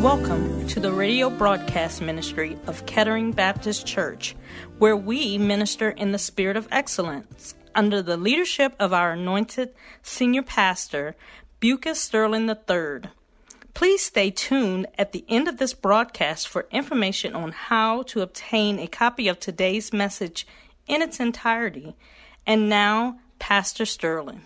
Welcome to the radio broadcast ministry of Kettering Baptist Church, where we minister in the spirit of excellence under the leadership of our anointed senior pastor, Lucas Sterling III. Please stay tuned at the end of this broadcast for information on how to obtain a copy of today's message in its entirety. And now, Pastor Sterling.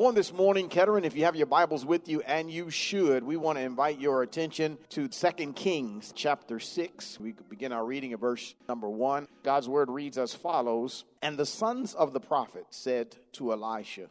On this morning, Kettering, if you have your Bibles with you, and you should, we want to invite your attention to 2 Kings chapter 6. We begin our reading at verse number 1. God's word reads as follows And the sons of the prophet said to Elisha,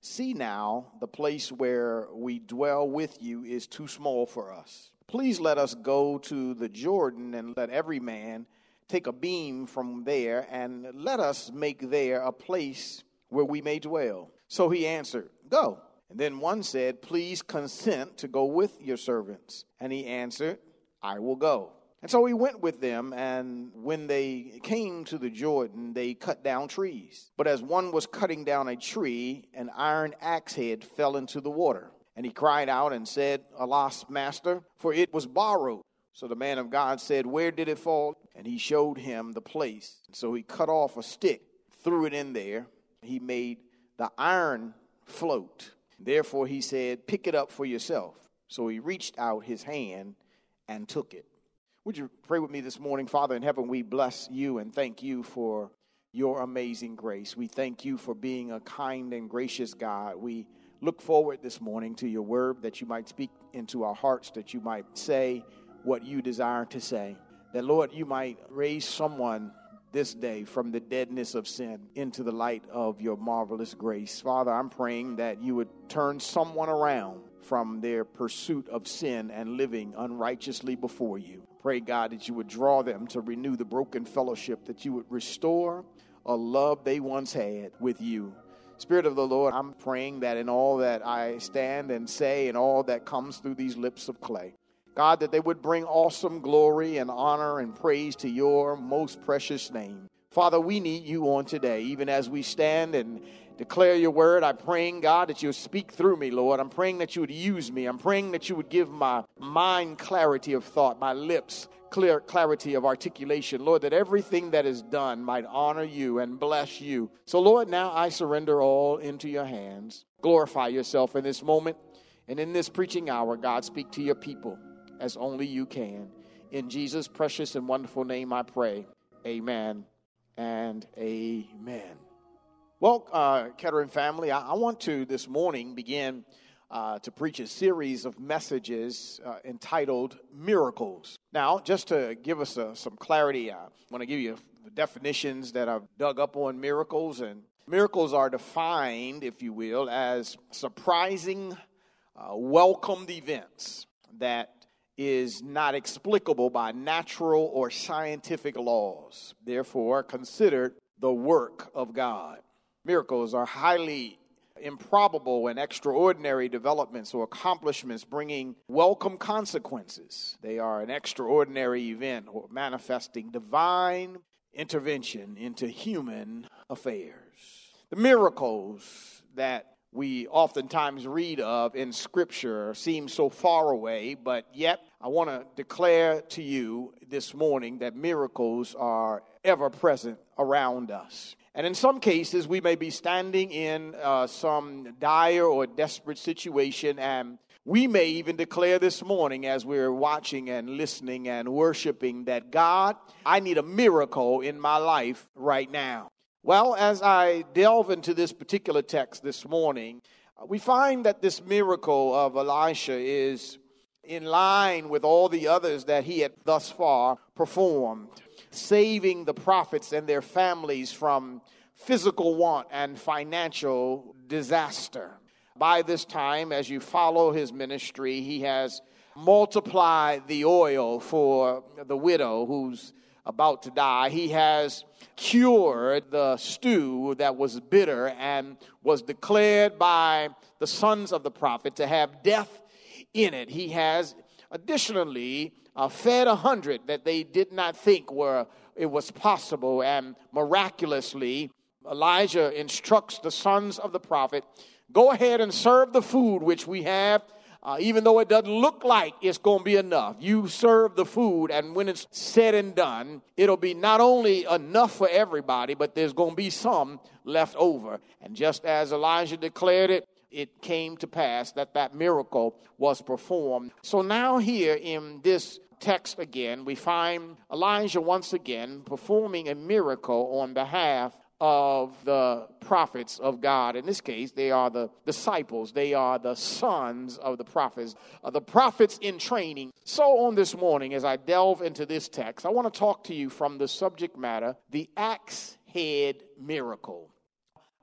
See now, the place where we dwell with you is too small for us. Please let us go to the Jordan and let every man take a beam from there and let us make there a place where we may dwell. So he answered, Go. And then one said, Please consent to go with your servants. And he answered, I will go. And so he went with them, and when they came to the Jordan, they cut down trees. But as one was cutting down a tree, an iron axe head fell into the water. And he cried out and said, Alas, master, for it was borrowed. So the man of God said, Where did it fall? And he showed him the place. So he cut off a stick, threw it in there. He made the iron float. Therefore, he said, Pick it up for yourself. So he reached out his hand and took it. Would you pray with me this morning? Father in heaven, we bless you and thank you for your amazing grace. We thank you for being a kind and gracious God. We look forward this morning to your word that you might speak into our hearts, that you might say what you desire to say. That, Lord, you might raise someone this day from the deadness of sin into the light of your marvelous grace. Father, I'm praying that you would turn someone around from their pursuit of sin and living unrighteously before you. Pray, God, that you would draw them to renew the broken fellowship, that you would restore a love they once had with you. Spirit of the Lord, I'm praying that in all that I stand and say and all that comes through these lips of clay, God, that they would bring awesome glory and honor and praise to your most precious name. Father, we need you on today, even as we stand and declare your word. I'm praying, God, that you would speak through me, Lord. I'm praying that you would use me. I'm praying that you would give my mind clarity of thought, my lips clear clarity of articulation, Lord, that everything that is done might honor you and bless you. So, Lord, now I surrender all into your hands. Glorify yourself in this moment and in this preaching hour, God, speak to your people as only you can. In Jesus' precious and wonderful name, I pray. Amen and amen. Well, uh, Kettering family, I, I, want to this morning begin uh, to preach a series of messages uh, entitled Miracles. Now, just to give us uh, some clarity, I want to give you the definitions that I've dug up on miracles. And miracles are defined, if you will, as surprising, uh, welcomed events that is not explicable by natural or scientific laws, therefore, considered the work of God. Miracles are highly improbable and extraordinary developments or accomplishments bringing welcome consequences. They are an extraordinary event or manifesting divine intervention into human affairs. The miracles that we oftentimes read of in Scripture seem so far away, but yet I want to declare to you this morning that miracles are ever present around us. And in some cases, we may be standing in uh, some dire or desperate situation, and we may even declare this morning as we're watching and listening and worshiping that God, I need a miracle in my life right now. Well, as I delve into this particular text this morning, uh, we find that this miracle of Elisha is in line with all the others that he had thus far performed, saving the prophets and their families from physical want and financial disaster. By this time, as you follow his ministry, he has multiplied the oil for the widow who's about to die. He has cured the stew that was bitter and was declared by the sons of the prophet to have death in it. He has additionally uh, fed a hundred that they did not think were it was possible and miraculously Elijah instructs the sons of the prophet go ahead and serve the food which we have uh, even though it doesn't look like it's going to be enough. You serve the food, and when it's said and done, it'll be not only enough for everybody, but there's going to be some left over. And just as Elijah declared it, it came to pass that that miracle was performed. So now, here in this text again, we find Elijah once again performing a miracle on behalf of the prophets of God. In this case, they are the disciples, they are the sons of the prophets, uh, the prophets in training. So, on this morning, as I delve into this text, I want to talk to you from the subject matter the axe head miracle.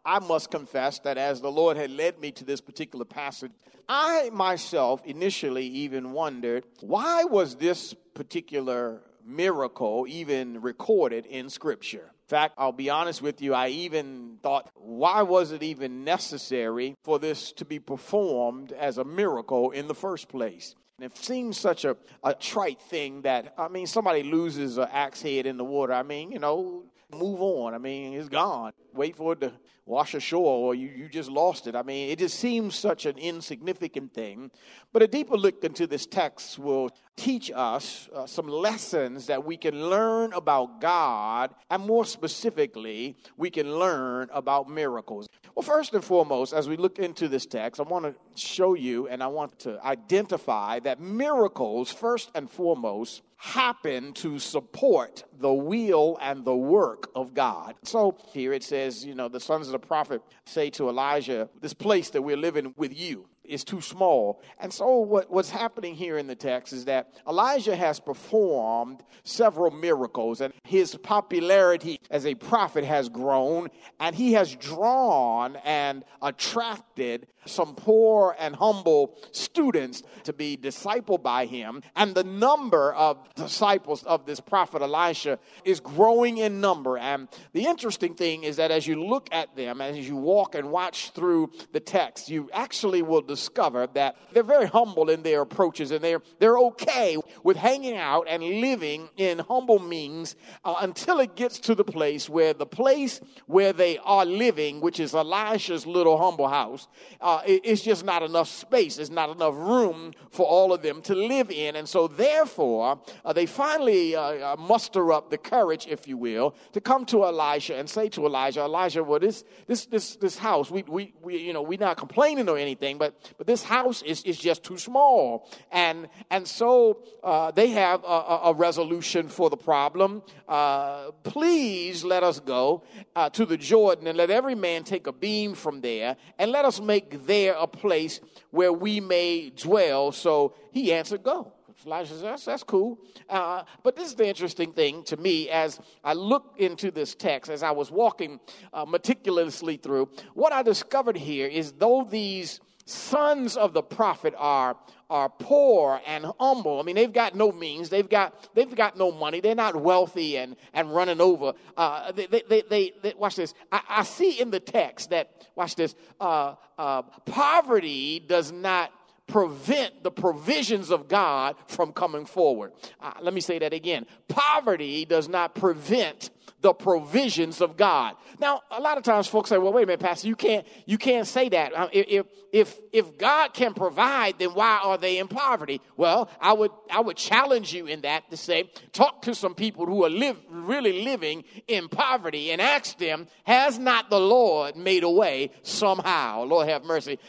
I must confess that as the Lord had led me to this particular passage, I myself initially even wondered why was this particular miracle even recorded in Scripture? Fact, I'll be honest with you, I even thought, why was it even necessary for this to be performed as a miracle in the first place? And it seems such a, a trite thing that, I mean, somebody loses an axe head in the water. I mean, you know, move on. I mean, it's gone. Wait for it to wash ashore or you, you just lost it. I mean, it just seems such an insignificant thing. But a deeper look into this text will teach us uh, some lessons that we can learn about God, and more specifically, we can learn about miracles. Well, first and foremost, as we look into this text, I want to show you and I want to identify that miracles, first and foremost, happen to support the will and the work of God. So here it says, you know, the sons of the prophet say to Elijah, This place that we're living with you is too small. And so, what, what's happening here in the text is that Elijah has performed several miracles, and his popularity as a prophet has grown, and he has drawn and attracted some poor and humble students to be discipled by him. And the number of disciples of this prophet Elisha is growing in number. And the interesting thing is that as you look at them, as you walk and watch through the text, you actually will discover that they're very humble in their approaches and they're, they're okay with hanging out and living in humble means uh, until it gets to the place where the place where they are living, which is Elisha's little humble house, uh, it's just not enough space. There's not enough room for all of them to live in. And so, therefore, uh, they finally uh, uh muster up the courage, if you will, to come to Elisha and say to Elijah, Elijah, well, this, this, this, this house, we, we, we, you know, we're not complaining or anything, but, but this house is, is just too small. And, and so uh, they have a, a, resolution for the problem. Uh, please let us go uh, to the Jordan and let every man take a beam from there and let us make there a place where we may dwell. So he answered, Go. Elijah says, that's, that's cool. Uh, but this is the interesting thing to me as I look into this text, as I was walking uh, meticulously through, what I discovered here is though these sons of the prophet are are poor and humble. I mean, they've got no means. They've got they've got no money. They're not wealthy and and running over. Uh, they, they, they, they, watch this. I, I, see in the text that watch this. Uh, uh, poverty does not prevent the provisions of God from coming forward. Uh, let me say that again. Poverty does not prevent the provisions of God. Now, a lot of times folks say, "Well, wait a minute, Pastor, you can't you can't say that. Uh, if if if God can provide, then why are they in poverty?" Well, I would I would challenge you in that to say, talk to some people who are live really living in poverty and ask them, "Has not the Lord made a way somehow?" Lord have mercy.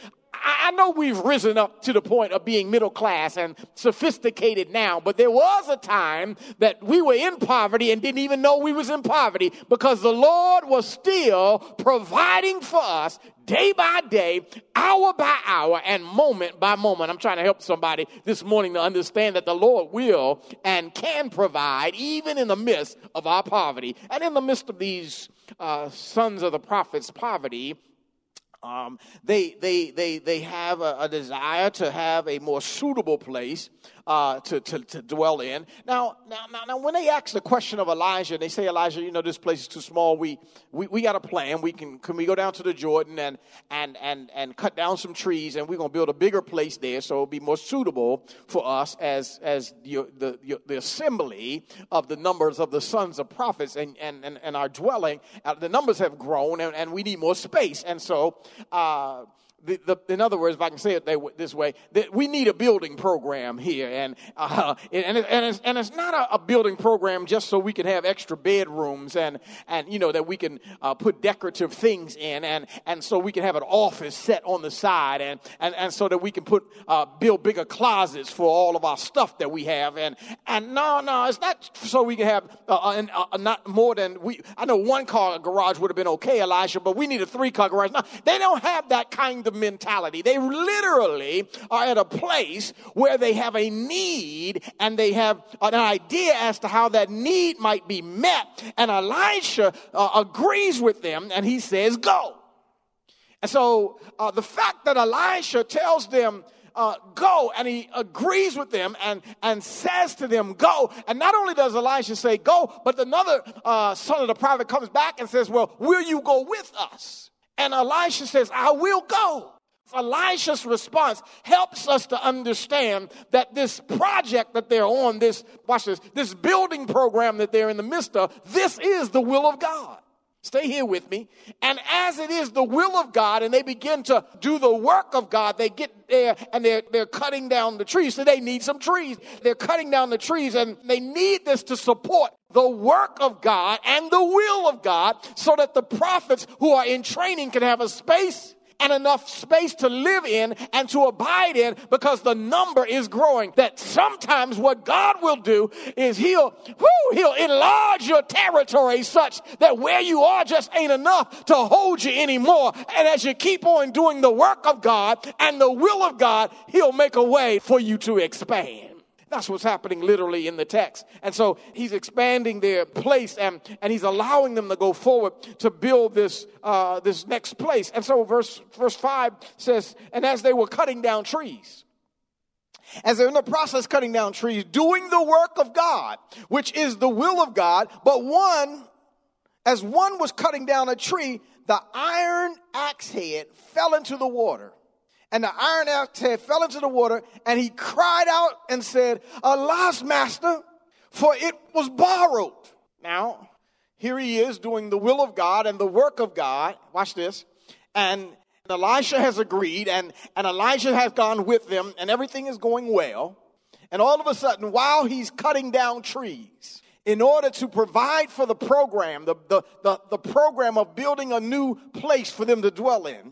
I, know we've risen up to the point of being middle class and sophisticated now, but there was a time that we were in poverty and didn't even know we was in poverty because the Lord was still providing for us day by day, hour by hour, and moment by moment. I'm trying to help somebody this morning to understand that the Lord will and can provide even in the midst of our poverty. And in the midst of these uh, sons of the prophets' poverty, um, they, they, they, they have a, a, desire to have a more suitable place uh, to, to, to, dwell in. Now, now, now, now, when they ask the question of Elijah, they say, Elijah, you know, this place is too small. We, we, we got a plan. We can, can we go down to the Jordan and, and, and, and cut down some trees and we're going to build a bigger place there so it'll be more suitable for us as, as the, the, the assembly of the numbers of the sons of prophets and, and, and, and our dwelling. Uh, the numbers have grown and, and we need more space. And so, uh, the, the, in other words, if I can say it this way, that we need a building program here, and uh, and, it, and, it's, and it's not a, a, building program just so we can have extra bedrooms and and you know that we can uh, put decorative things in, and and so we can have an office set on the side, and and, and so that we can put uh, build bigger closets for all of our stuff that we have, and and no no, it's not so we can have uh, uh, not more than we. I know one car garage would have been okay, Elijah, but we need a three car garage. No, they don't have that kind mentality. They literally are at a place where they have a need and they have an idea as to how that need might be met. And Elisha uh, agrees with them and he says, Go. And so uh, the fact that Elisha tells them, uh, go and he agrees with them and, and says to them go and not only does elisha say go but another uh, son of the prophet comes back and says well will you go with us and Elisha says, I will go. Elisha's response helps us to understand that this project that they're on, this, watch this, this building program that they're in the midst of, this is the will of God. Stay here with me. And as it is the will of God, and they begin to do the work of God, they get there and they're, they're cutting down the trees. So they need some trees. They're cutting down the trees and they need this to support the work of God and the will of God so that the prophets who are in training can have a space and enough space to live in and to abide in because the number is growing. That sometimes what God will do is He'll, whoo, He'll enlarge your territory such that where you are just ain't enough to hold you anymore. And as you keep on doing the work of God and the will of God, He'll make a way for you to expand. That's what's happening literally in the text. And so he's expanding their place and, and he's allowing them to go forward to build this, uh, this next place. And so verse, verse 5 says, And as they were cutting down trees, as they're in the process cutting down trees, doing the work of God, which is the will of God, but one, as one was cutting down a tree, the iron axe head fell into the water and the iron axe head fell into the water, and he cried out and said, Alas, master, for it was borrowed. Now, here he is doing the will of God and the work of God. Watch this. And Elisha has agreed, and, and Elijah has gone with them, and everything is going well. And all of a sudden, while he's cutting down trees, in order to provide for the program, the, the, the, the program of building a new place for them to dwell in,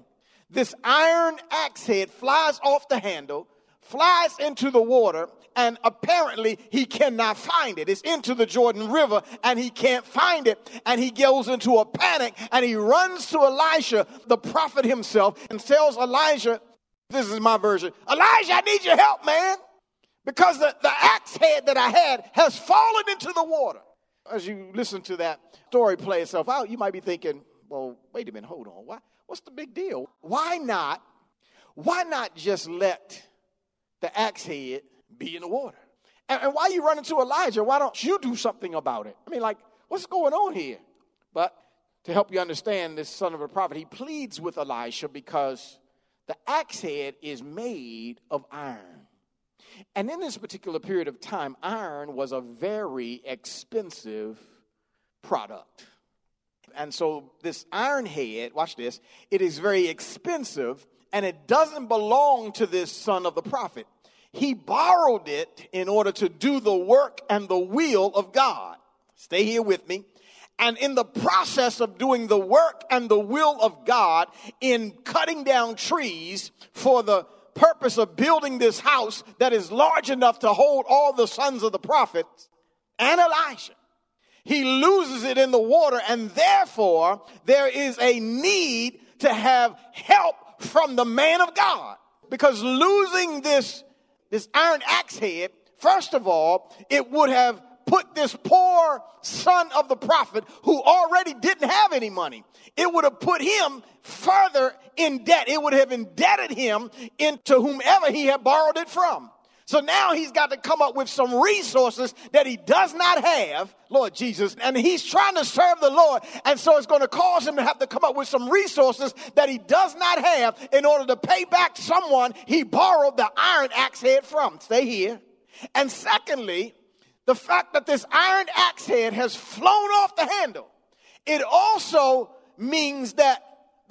this iron axe head flies off the handle, flies into the water, and apparently he cannot find it. It's into the Jordan River and he can't find it. And he goes into a panic and he runs to Elisha, the prophet himself, and tells Elijah, this is my version, Elijah, I need your help, man. Because the, the axe head that I had has fallen into the water. As you listen to that story play itself out, you might be thinking, well, wait a minute, hold on. Why, What's the big deal? Why not? Why not just let the axe head be in the water? And, and why you running to Elijah? Why don't you do something about it? I mean, like, what's going on here? But to help you understand this son of a prophet, he pleads with Elisha because the axe head is made of iron. And in this particular period of time, iron was a very expensive product. And so this iron head, watch this, it is very expensive and it doesn't belong to this son of the prophet. He borrowed it in order to do the work and the will of God. Stay here with me. And in the process of doing the work and the will of God in cutting down trees for the purpose of building this house that is large enough to hold all the sons of the prophets and Elijah, he loses it in the water, and therefore there is a need to have help from the man of God. Because losing this, this iron axe head, first of all, it would have put this poor son of the prophet who already didn't have any money, it would have put him further in debt. It would have indebted him into whomever he had borrowed it from. So now he's got to come up with some resources that he does not have, Lord Jesus, and he's trying to serve the Lord. And so it's going to cause him to have to come up with some resources that he does not have in order to pay back someone he borrowed the iron axe head from. Stay here. And secondly, the fact that this iron axe head has flown off the handle, it also means that,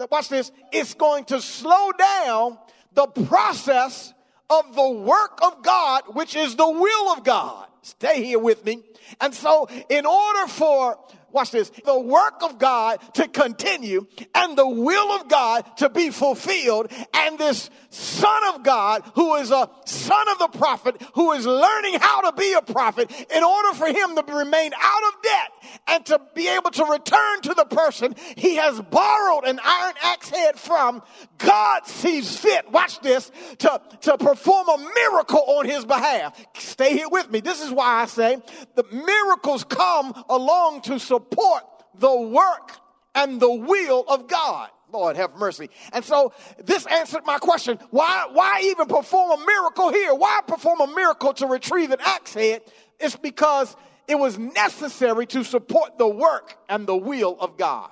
watch this, it's going to slow down the process of the work of God, which is the will of God. Stay here with me. And so, in order for watch this, the work of God to continue and the will of God to be fulfilled. And this son of God, who is a son of the prophet, who is learning how to be a prophet, in order for him to remain out of debt and to be able to return to the person he has borrowed an iron axe head from, God sees fit, watch this, to, to perform a miracle on his behalf. Stay here with me. This is why I say the miracles come along to support the work and the will of God. Lord have mercy. And so this answered my question. Why, why even perform a miracle here? Why perform a miracle to retrieve an axe head? It's because it was necessary to support the work and the will of God.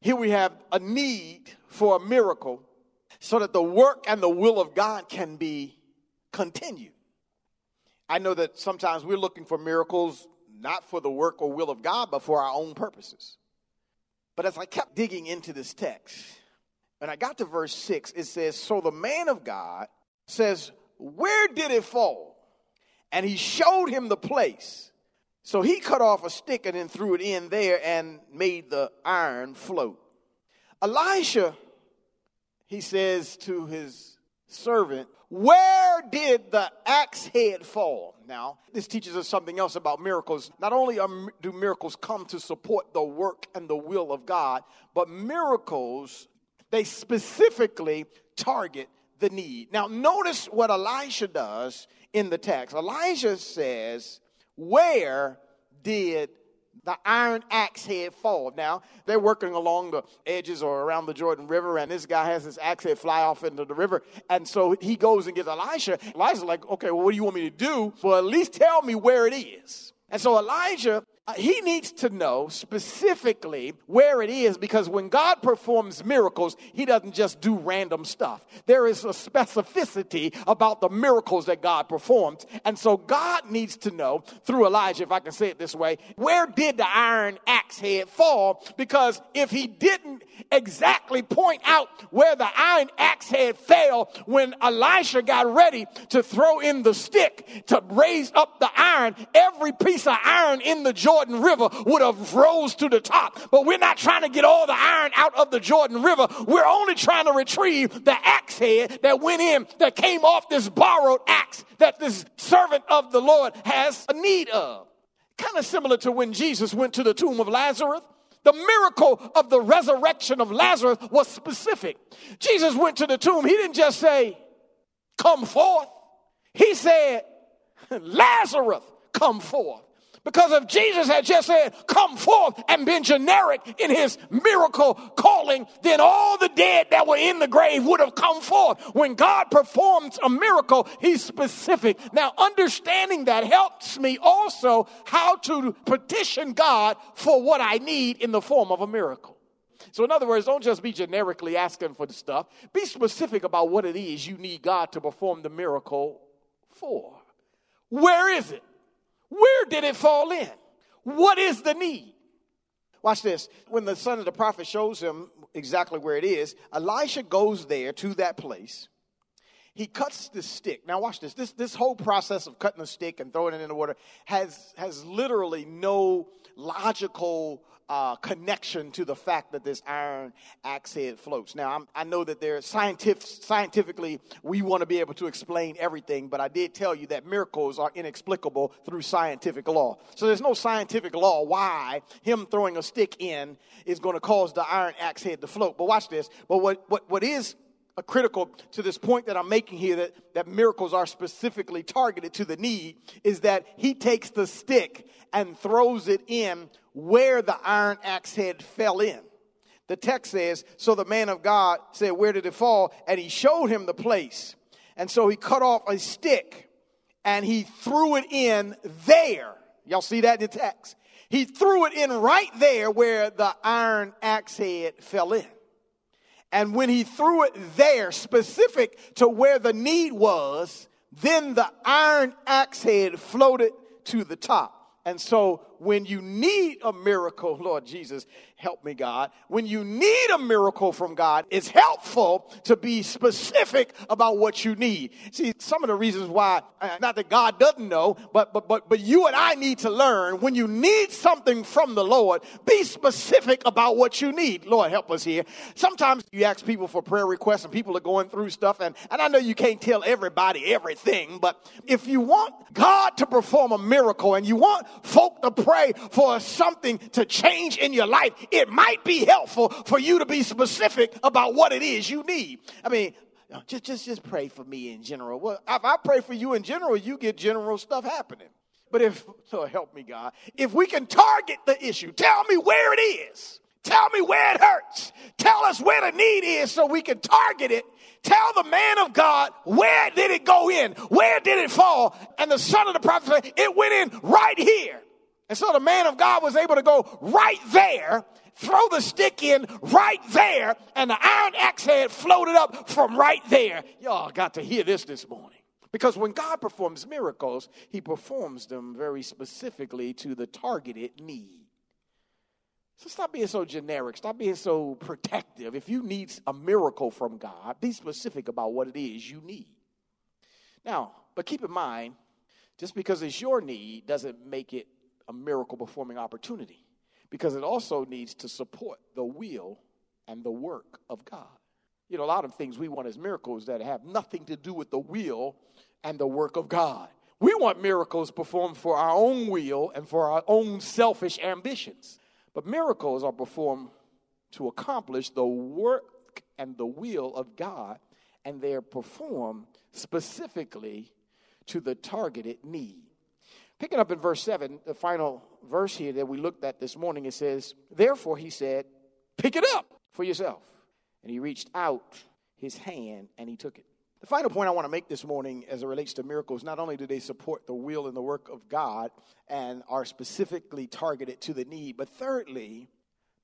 Here we have a need for a miracle so that the work and the will of God can be continued. I know that sometimes we're looking for miracles not for the work or will of God, but for our own purposes. But as I kept digging into this text, and I got to verse 6, it says, So the man of God says, Where did it fall? And he showed him the place. So he cut off a stick and then threw it in there and made the iron float. Elisha, he says to his servant, Where did the axe head fall? now. This teaches us something else about miracles. Not only do miracles come to support the work and the will of God, but miracles, they specifically target the need. Now, notice what Elisha does in the text. Elijah says, Where did the iron axe head fall. Now, they're working along the edges or around the Jordan River, and this guy has his axe head fly off into the river. And so he goes and gets Elisha. Elijah's like, okay, well, what do you want me to do? Well, at least tell me where it is. And so Elijah Uh, he needs to know specifically where it is because when God performs miracles, he doesn't just do random stuff. There is a specificity about the miracles that God performs. And so God needs to know through Elijah, if I can say it this way, where did the iron axe head fall? Because if he didn't exactly point out where the iron axe head fell when Elisha got ready to throw in the stick to raise up the iron, every piece of iron in the joint Jordan River would have rose to the top. But we're not trying to get all the iron out of the Jordan River. We're only trying to retrieve the axe head that went in, that came off this borrowed axe that this servant of the Lord has a need of. Kind of similar to when Jesus went to the tomb of Lazarus. The miracle of the resurrection of Lazarus was specific. Jesus went to the tomb. He didn't just say, Come forth. He said, Lazarus, come forth. Because if Jesus had just said, come forth and been generic in his miracle calling, then all the dead that were in the grave would have come forth. When God performs a miracle, he's specific. Now, understanding that helps me also how to petition God for what I need in the form of a miracle. So, in other words, don't just be generically asking for the stuff. Be specific about what it is you need God to perform the miracle for. Where is it? Where did it fall in? What is the need? Watch this. When the son of the prophet shows him exactly where it is, Elisha goes there to that place. He cuts the stick. Now watch this. This this whole process of cutting the stick and throwing it in the water has has literally no logical uh, connection to the fact that this iron axe head floats. Now, I'm, i know that there scientific, scientifically we want to be able to explain everything, but I did tell you that miracles are inexplicable through scientific law. So there's no scientific law why him throwing a stick in is going to cause the iron axe head to float. But watch this. But what, what, what is critical to this point that I'm making here that, that miracles are specifically targeted to the need is that he takes the stick and throws it in where the iron axe head fell in. The text says, So the man of God said, Where did it fall? And he showed him the place. And so he cut off a stick and he threw it in there. Y'all see that in the text? He threw it in right there where the iron axe head fell in. And when he threw it there, specific to where the need was, then the iron axe head floated to the top. And so when you need a miracle, Lord Jesus, help me, God. When you need a miracle from God, it's helpful to be specific about what you need. See, some of the reasons why, uh, not that God doesn't know, but, but, but, but you and I need to learn when you need something from the Lord, be specific about what you need. Lord, help us here. Sometimes you ask people for prayer requests and people are going through stuff and, and I know you can't tell everybody everything, but if you want God to perform a miracle and you want folk to pray for something to change in your life, it might be helpful for you to be specific about what it is you need. I mean, just, just, just pray for me in general. Well, if I pray for you in general, you get general stuff happening. But if, so help me God, if we can target the issue, tell me where it is. Tell me where it hurts. Tell us where the need is so we can target it. Tell the man of God, where did it go in? Where did it fall? And the son of the prophet said, it went in right here. And so the man of God was able to go right there, throw the stick in right there, and the iron axe head floated up from right there. Y'all got to hear this this morning. Because when God performs miracles, he performs them very specifically to the targeted need. So stop being so generic. Stop being so protective. If you need a miracle from God, be specific about what it is you need. Now, but keep in mind, just because it's your need doesn't make it a miracle performing opportunity because it also needs to support the will and the work of God. You know, a lot of things we want as miracles that have nothing to do with the will and the work of God. We want miracles performed for our own will and for our own selfish ambitions. But miracles are performed to accomplish the work and the will of God, and they're performed specifically to the targeted need. Picking up in verse 7, the final verse here that we looked at this morning, it says, Therefore, he said, Pick it up for yourself. And he reached out his hand and he took it. The final point I want to make this morning as it relates to miracles, not only do they support the will and the work of God and are specifically targeted to the need, but thirdly,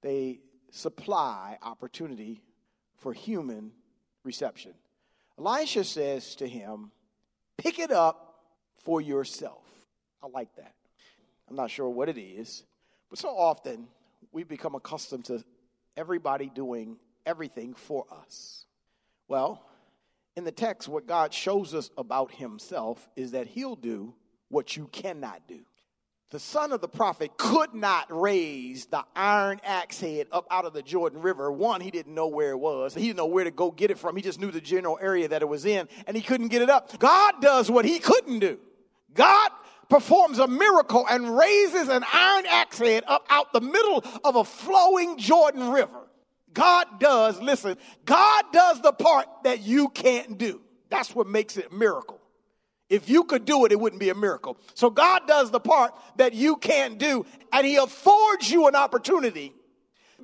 they supply opportunity for human reception. Elisha says to him, Pick it up for yourself. I like that. I'm not sure what it is, but so often we become accustomed to everybody doing everything for us. Well, in the text, what God shows us about himself is that he'll do what you cannot do. The son of the prophet could not raise the iron axe head up out of the Jordan River. One, he didn't know where it was. He didn't know where to go get it from. He just knew the general area that it was in, and he couldn't get it up. God does what he couldn't do. God performs a miracle and raises an iron axe head up out the middle of a flowing Jordan River. God does, listen, God does the part that you can't do. That's what makes it a miracle. If you could do it, it wouldn't be a miracle. So God does the part that you can't do, and He affords you an opportunity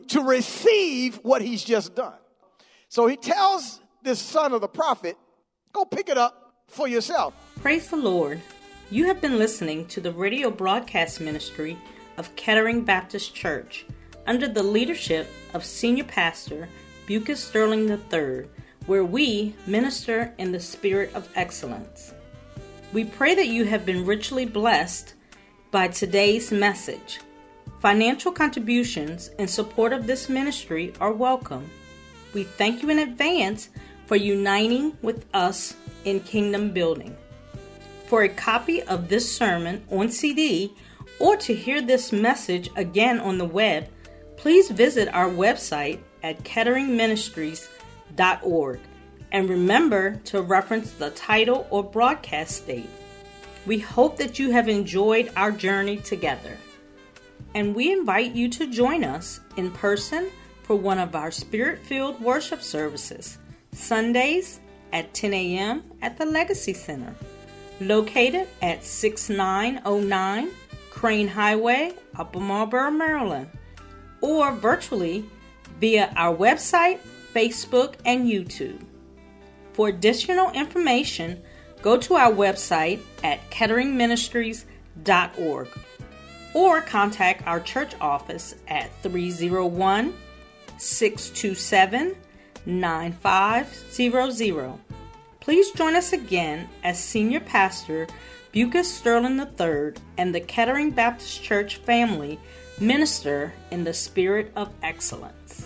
to receive what He's just done. So He tells this son of the prophet, go pick it up for yourself. Praise the Lord. You have been listening to the radio broadcast ministry of Kettering Baptist Church under the leadership of Senior Pastor Lucas Sterling III, where we minister in the spirit of excellence. We pray that you have been richly blessed by today's message. Financial contributions in support of this ministry are welcome. We thank you in advance for uniting with us in kingdom building. For a copy of this sermon on CD or to hear this message again on the web, please visit our website at ketteringministries.org and remember to reference the title or broadcast date. We hope that you have enjoyed our journey together. And we invite you to join us in person for one of our spirit filled worship services, Sundays at 10 a.m. at the Legacy Center, located at 6909 Crane Highway, Upper Marlboro, Maryland, or virtually via our website, Facebook, and YouTube. For additional information, go to our website at ketteringministries.org or contact our church office at 301 627 9500. Please join us again as Senior Pastor Lucas Sterling III and the Kettering Baptist Church family minister in the spirit of excellence.